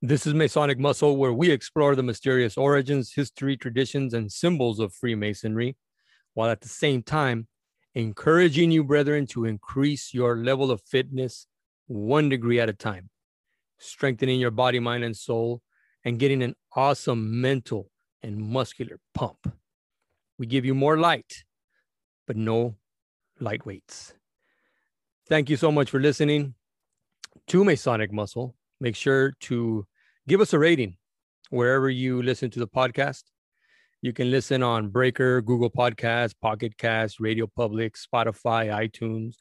This is Masonic Muscle, where we explore the mysterious origins, history, traditions, and symbols of Freemasonry, while at the same time encouraging you, brethren, to increase your level of fitness one degree at a time, strengthening your body, mind, and soul, and getting an awesome mental and muscular pump. We give you more light, but no lightweights. Thank you so much for listening to Masonic Muscle. Make sure to give us a rating wherever you listen to the podcast. You can listen on Breaker, Google Podcasts, Pocket Cast, Radio Public, Spotify, iTunes,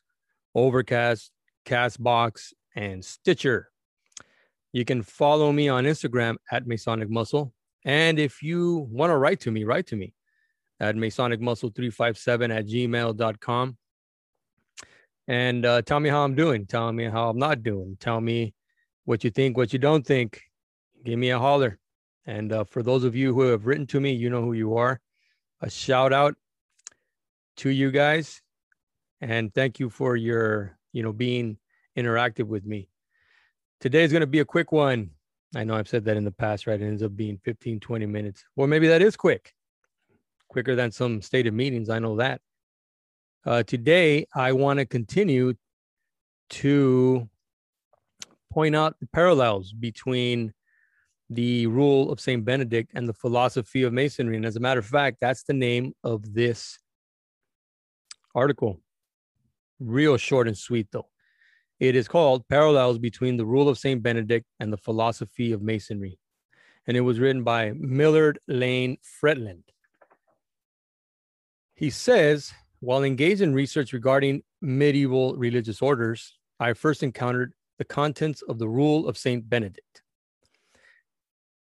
Overcast, Castbox, and Stitcher. You can follow me on Instagram at Masonic Muscle. And if you want to write to me, write to me at masonicmuscle357 at gmail.com. And uh, tell me how I'm doing. Tell me how I'm not doing. Tell me what you think, what you don't think. Give me a holler. And uh, for those of you who have written to me, you know who you are. A shout out to you guys. And thank you for your, you know, being interactive with me. Today is going to be a quick one. I know I've said that in the past, right? It ends up being 15, 20 minutes. Or maybe that is quick, quicker than some stated meetings. I know that. Uh, today, I want to continue to point out the parallels between the rule of St. Benedict and the philosophy of Masonry. And as a matter of fact, that's the name of this article. Real short and sweet, though. It is called Parallels Between the Rule of St. Benedict and the Philosophy of Masonry. And it was written by Millard Lane Fretland. He says, while engaged in research regarding medieval religious orders, I first encountered the contents of the Rule of St. Benedict.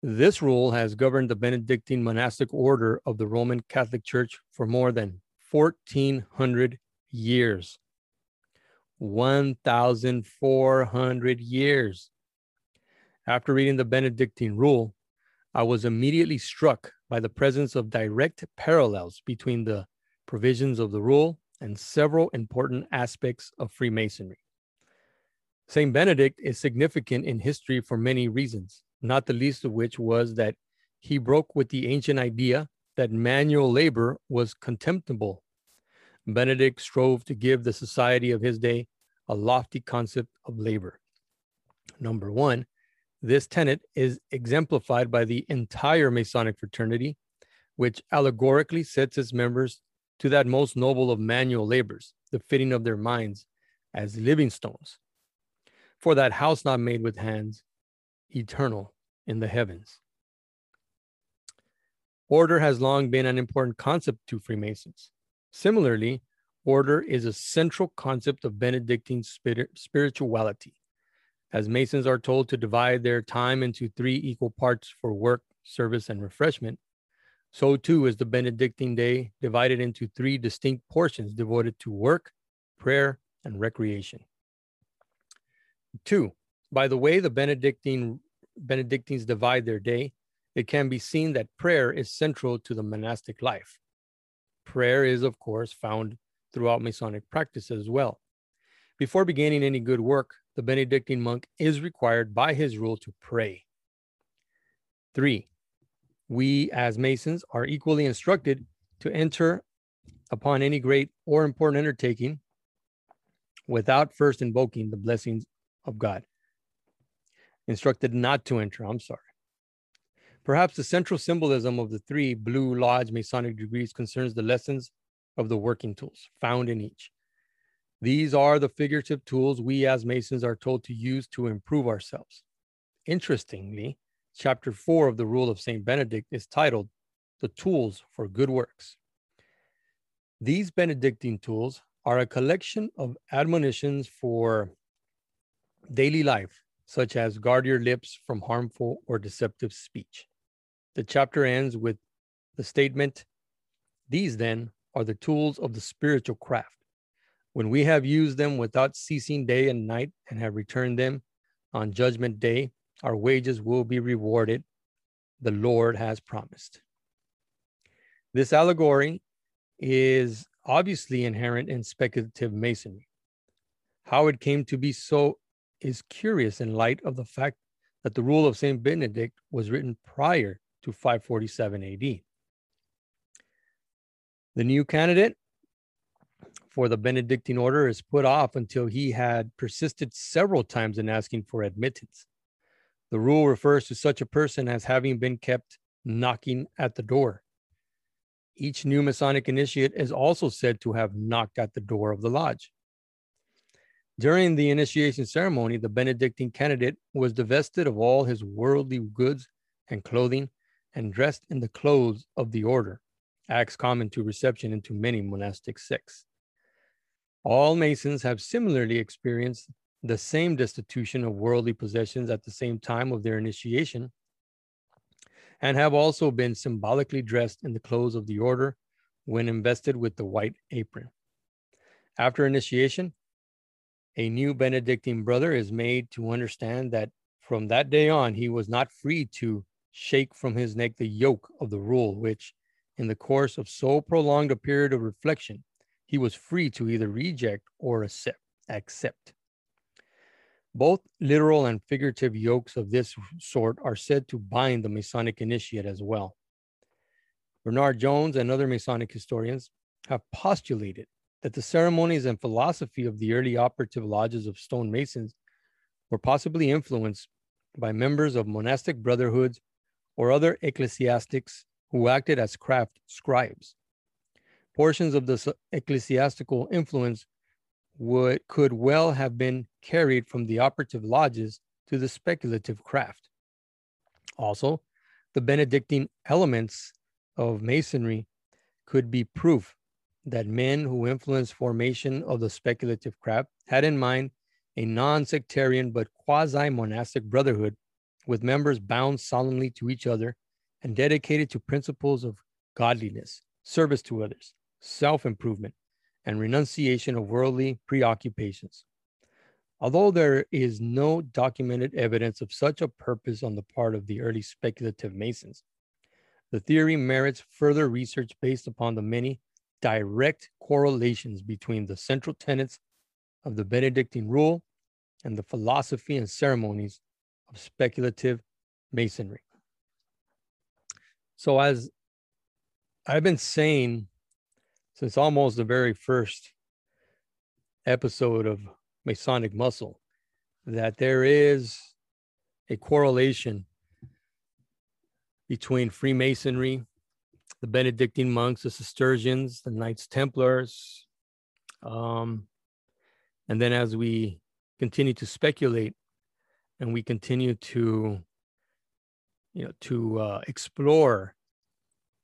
This rule has governed the Benedictine monastic order of the Roman Catholic Church for more than 1400 years. 1,400 years. After reading the Benedictine rule, I was immediately struck by the presence of direct parallels between the provisions of the rule and several important aspects of Freemasonry. St. Benedict is significant in history for many reasons, not the least of which was that he broke with the ancient idea that manual labor was contemptible. Benedict strove to give the society of his day a lofty concept of labor. Number one, this tenet is exemplified by the entire Masonic fraternity, which allegorically sets its members to that most noble of manual labors, the fitting of their minds as living stones for that house not made with hands, eternal in the heavens. Order has long been an important concept to Freemasons. Similarly, order is a central concept of Benedictine spirituality. As Masons are told to divide their time into three equal parts for work, service, and refreshment, so too is the Benedictine day divided into three distinct portions devoted to work, prayer, and recreation. Two, by the way the Benedictine Benedictines divide their day, it can be seen that prayer is central to the monastic life. Prayer is, of course, found throughout Masonic practice as well. Before beginning any good work, the Benedictine monk is required by his rule to pray. Three, we as Masons are equally instructed to enter upon any great or important undertaking without first invoking the blessings of God. Instructed not to enter, I'm sorry. Perhaps the central symbolism of the three Blue Lodge Masonic degrees concerns the lessons of the working tools found in each. These are the figurative tools we as Masons are told to use to improve ourselves. Interestingly, chapter four of the Rule of St. Benedict is titled The Tools for Good Works. These Benedictine tools are a collection of admonitions for daily life, such as guard your lips from harmful or deceptive speech. The chapter ends with the statement These then are the tools of the spiritual craft. When we have used them without ceasing day and night and have returned them on judgment day, our wages will be rewarded. The Lord has promised. This allegory is obviously inherent in speculative masonry. How it came to be so is curious in light of the fact that the rule of St. Benedict was written prior to 547 AD. The new candidate for the Benedictine order is put off until he had persisted several times in asking for admittance. The rule refers to such a person as having been kept knocking at the door. Each new Masonic initiate is also said to have knocked at the door of the lodge. During the initiation ceremony, the Benedictine candidate was divested of all his worldly goods and clothing and dressed in the clothes of the order, acts common to reception into many monastic sects. All Masons have similarly experienced the same destitution of worldly possessions at the same time of their initiation and have also been symbolically dressed in the clothes of the order when invested with the white apron. After initiation, a new Benedictine brother is made to understand that from that day on, he was not free to shake from his neck the yoke of the rule, which, in the course of so prolonged a period of reflection, he was free to either reject or accept. accept. Both literal and figurative yokes of this sort are said to bind the Masonic initiate as well. Bernard Jones and other Masonic historians have postulated that the ceremonies and philosophy of the early operative lodges of stonemasons were possibly influenced by members of monastic brotherhoods or other ecclesiastics who acted as craft scribes. Portions of the ecclesiastical influence would could well have been carried from the operative lodges to the speculative craft. Also, the Benedictine elements of masonry could be proof that men who influenced formation of the speculative craft had in mind a non-sectarian but quasi-monastic brotherhood with members bound solemnly to each other and dedicated to principles of godliness, service to others, self-improvement, and renunciation of worldly preoccupations. Although there is no documented evidence of such a purpose on the part of the early speculative Masons, the theory merits further research based upon the many direct correlations between the central tenets of the Benedictine rule and the philosophy and ceremonies of speculative Masonry. So, as I've been saying since almost the very first episode of Masonic Muscle that there is a correlation between Freemasonry, the Benedictine monks, the Cistercians, the Knights Templars. Um, and then as we continue to speculate and we continue to, you know, to uh, explore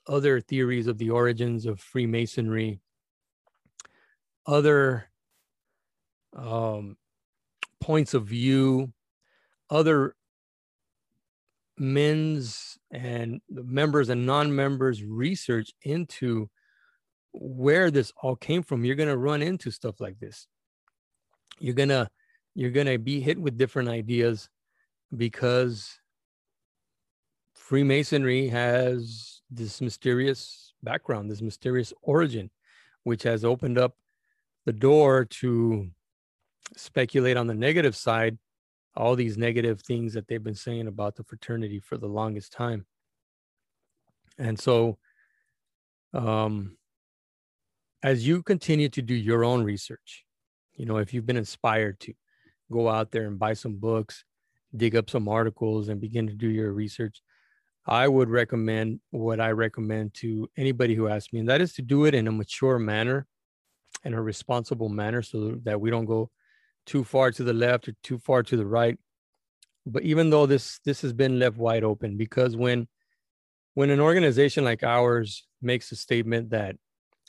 other theories of the origins of Freemasonry, other um, points of view, other men's and members and non-members research into where this all came from. You're going to run into stuff like this. You're going to you're going to be hit with different ideas because freemasonry has this mysterious background, this mysterious origin, which has opened up the door to speculate on the negative side all these negative things that they've been saying about the fraternity for the longest time. And so, um, as you continue to do your own research, you know, if you've been inspired to go out there and buy some books, dig up some articles, and begin to do your research, I would recommend what I recommend to anybody who asks me, and that is to do it in a mature manner and a responsible manner so that we don't go too far to the left or too far to the right. But even though this this has been left wide open, because when when an organization like ours makes a statement that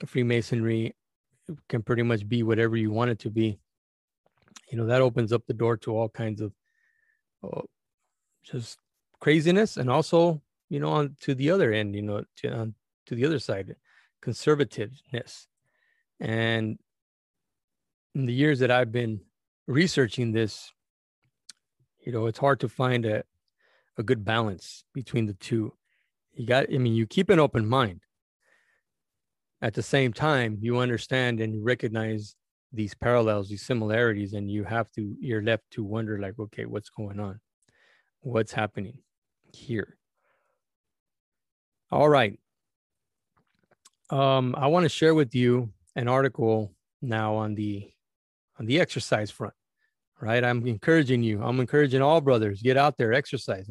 Freemasonry can pretty much be whatever you want it to be, you know, that opens up the door to all kinds of uh, just craziness and also you know, on to the other end, you know, to, to the other side, conservativeness. And in the years that I've been researching this, you know, it's hard to find a, a good balance between the two. You got, I mean, you keep an open mind. At the same time, you understand and you recognize these parallels, these similarities, and you have to, you're left to wonder, like, okay, what's going on? what's happening here. All right. Um, I want to share with you an article now on the on the exercise front. Right, I'm encouraging you. I'm encouraging all brothers get out there, exercise,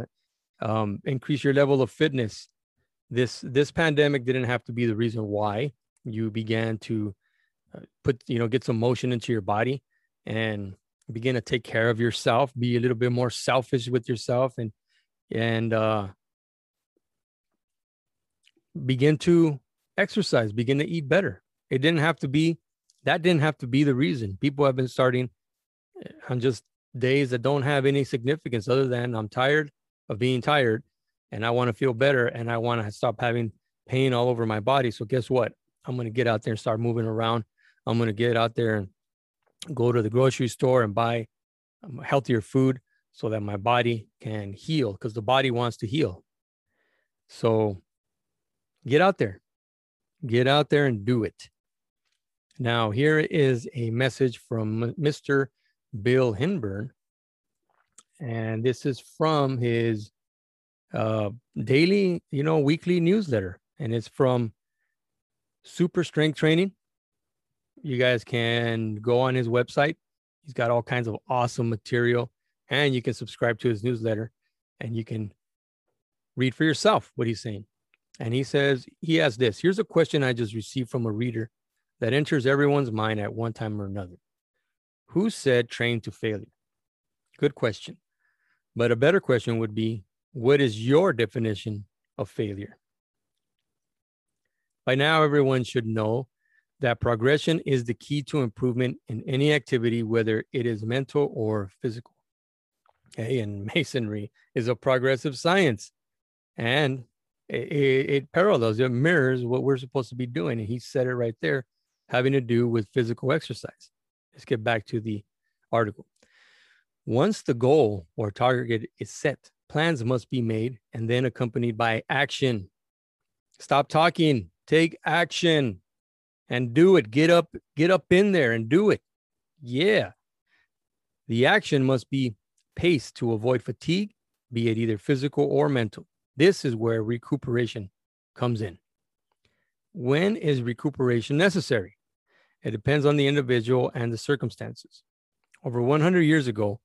um, increase your level of fitness. This this pandemic didn't have to be the reason why you began to uh, put you know get some motion into your body and begin to take care of yourself. Be a little bit more selfish with yourself and and uh, begin to exercise, begin to eat better. It didn't have to be that didn't have to be the reason. People have been starting eh, on just days that don't have any significance other than I'm tired of being tired and I want to feel better and I want to stop having pain all over my body. So guess what? I'm going to get out there and start moving around. I'm going to get out there and go to the grocery store and buy um, healthier food so that my body can heal because the body wants to heal. So get out there, get out there and do it. Now, here is a message from Mr. Bill Hinbern. And this is from his uh, daily, you know, weekly newsletter. And it's from Super Strength Training. You guys can go on his website. He's got all kinds of awesome material. And you can subscribe to his newsletter and you can read for yourself what he's saying. And he says, he has this. Here's a question I just received from a reader that enters everyone's mind at one time or another. Who said train to failure? Good question. But a better question would be what is your definition of failure? By now, everyone should know that progression is the key to improvement in any activity, whether it is mental or physical. Okay, and masonry is a progressive science. And it, it, parallels, it mirrors what we're supposed to be doing. And he said it right there, having to do with physical exercise. Let's get back to the article. Once the goal or target is set, plans must be made and then accompanied by action. Stop talking, take action and do it. Get up, get up in there and do it. Yeah. The action must be paced to avoid fatigue, be it either physical or mental. This is where recuperation comes in. When is recuperation necessary? It depends on the individual and the circumstances. Over 100 years ago,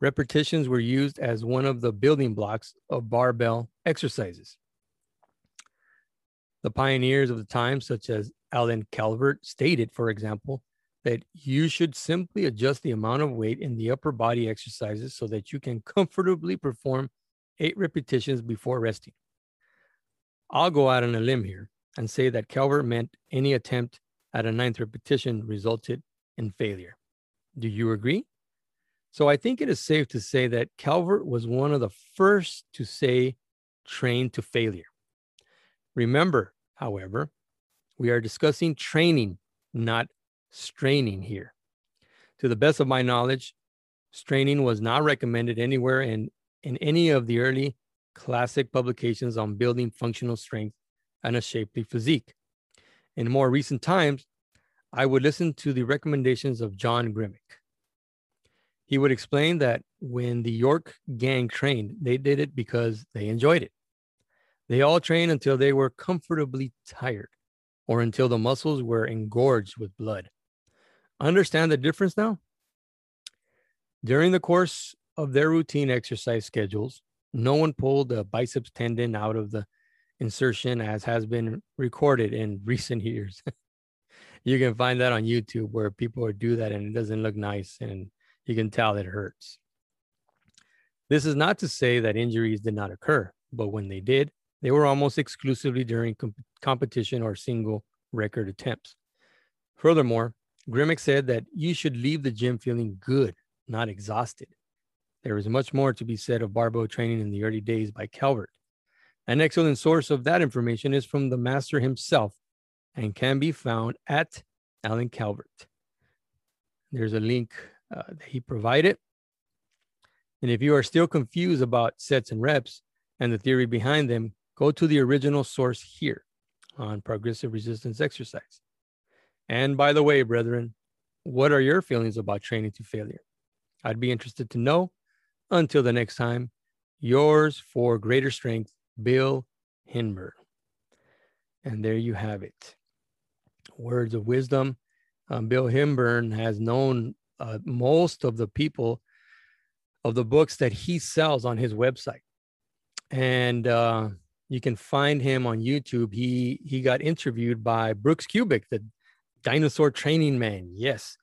repetitions were used as one of the building blocks of barbell exercises. The pioneers of the time, such as Alan Calvert, stated, for example, that you should simply adjust the amount of weight in the upper body exercises so that you can comfortably perform eight repetitions before resting. I'll go out on a limb here and say that Calvert meant any attempt at a ninth repetition resulted in failure. Do you agree? So I think it is safe to say that Calvert was one of the first to say train to failure. Remember, however, we are discussing training, not straining here. To the best of my knowledge, straining was not recommended anywhere in in any of the early classic publications on building functional strength and a shapely physique. In more recent times, I would listen to the recommendations of John Grimek. He would explain that when the York gang trained, they did it because they enjoyed it. They all trained until they were comfortably tired or until the muscles were engorged with blood. Understand the difference now? During the course of their routine exercise schedules, no one pulled the biceps tendon out of the insertion as has been recorded in recent years. you can find that on YouTube where people do that and it doesn't look nice and you can tell it hurts. This is not to say that injuries did not occur, but when they did, they were almost exclusively during comp- competition or single record attempts. Furthermore, Grimek said that you should leave the gym feeling good, not exhausted. There is much more to be said of barbell training in the early days by Calvert. An excellent source of that information is from the master himself and can be found at Alan Calvert. There's a link uh, that he provided. And if you are still confused about sets and reps and the theory behind them, go to the original source here on progressive resistance exercise. And by the way, brethren, what are your feelings about training to failure? I'd be interested to know until the next time, Yours for greater strength, Bill Hinbern. And there you have it. Words of wisdom. Um, Bill Hinbern has known uh, most of the people of the books that he sells on his website. And uh, you can find him on YouTube. He he got interviewed by Brooks Kubik, the dinosaur training man. Yes,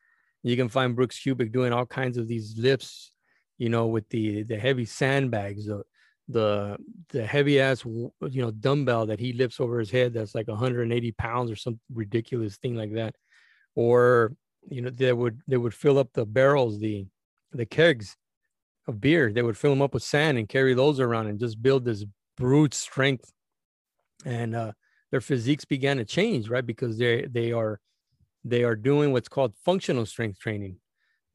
you can find Brooks Kubik doing all kinds of these lifts, you know, with the the heavy sandbags, the the the heavy ass you know dumbbell that he lifts over his head that's like 180 pounds or some ridiculous thing like that, or you know they would they would fill up the barrels the the kegs of beer. They would fill them up with sand and carry those around and just build this brute strength. And uh, their physiques began to change right? Because they they are they are doing what's called functional strength training.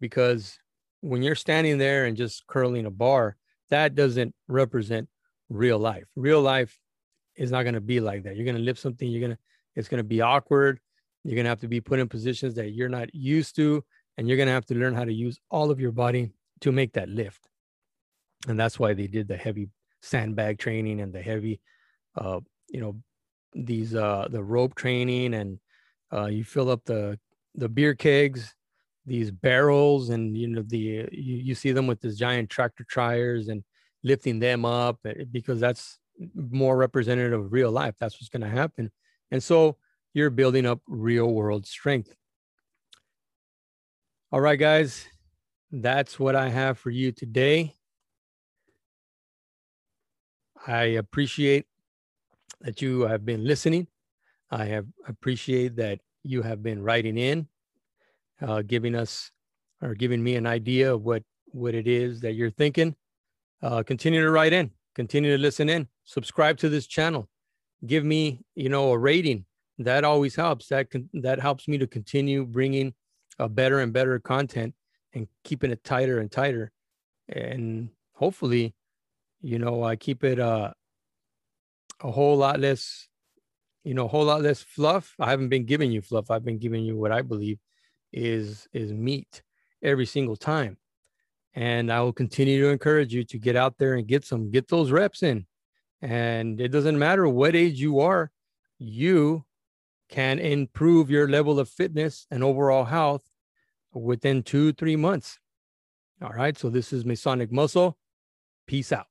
Because when you're standing there and just curling a bar that doesn't represent real life. Real life is not going to be like that. You're going to lift something you're going to it's going to be awkward. You're going to have to be put in positions that you're not used to, and you're going to have to learn how to use all of your body to make that lift. And that's why they did the heavy sandbag training and the heavy, uh, you know, these uh, the rope training, and uh, you fill up the the beer kegs, these barrels, and you know the you, you see them with these giant tractor tires and lifting them up eh, because that's more representative of real life. That's what's going to happen. And so you're building up real world strength. All right, guys, that's what I have for you today. I appreciate that you have been listening. I have appreciate that you have been writing in, uh, giving us or giving me an idea of what what it is that you're thinking. Uh, continue to write in. Continue to listen in. Subscribe to this channel. Give me, you know, a rating that always helps. That can, that helps me to continue bringing a better and better content and keeping it tighter and tighter. And hopefully, you know, I keep it uh, a whole lot less, you know, a whole lot less fluff. I haven't been giving you fluff. I've been giving you what I believe is is meat every single time. And I will continue to encourage you to get out there and get some, get those reps in. And it doesn't matter what age you are, you can improve your level of fitness and overall health within two, three months. All right. So this is Masonic Muscle. Peace out.